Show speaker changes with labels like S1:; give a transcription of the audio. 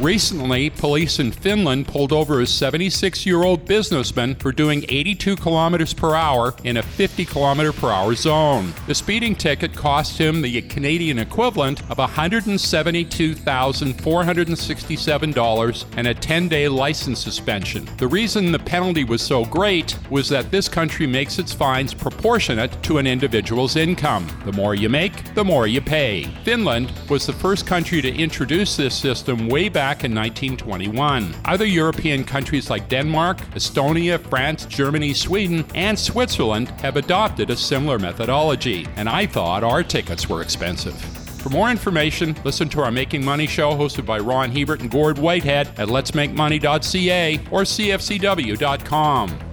S1: Recently, police in Finland pulled over a 76 year old businessman for doing 82 kilometers per hour in a 50 kilometer per hour zone. The speeding ticket cost him the Canadian equivalent of $172,467 and a 10 day license suspension. The reason the penalty was so great was that this country makes its fines proportionate to an individual's income. The more you make, the more you pay. Finland was the first country to introduce this system way back back in 1921. Other European countries like Denmark, Estonia, France, Germany, Sweden, and Switzerland have adopted a similar methodology, and I thought our tickets were expensive. For more information, listen to our Making Money show hosted by Ron Hebert and Gord Whitehead at letsmakemoney.ca or cfcw.com.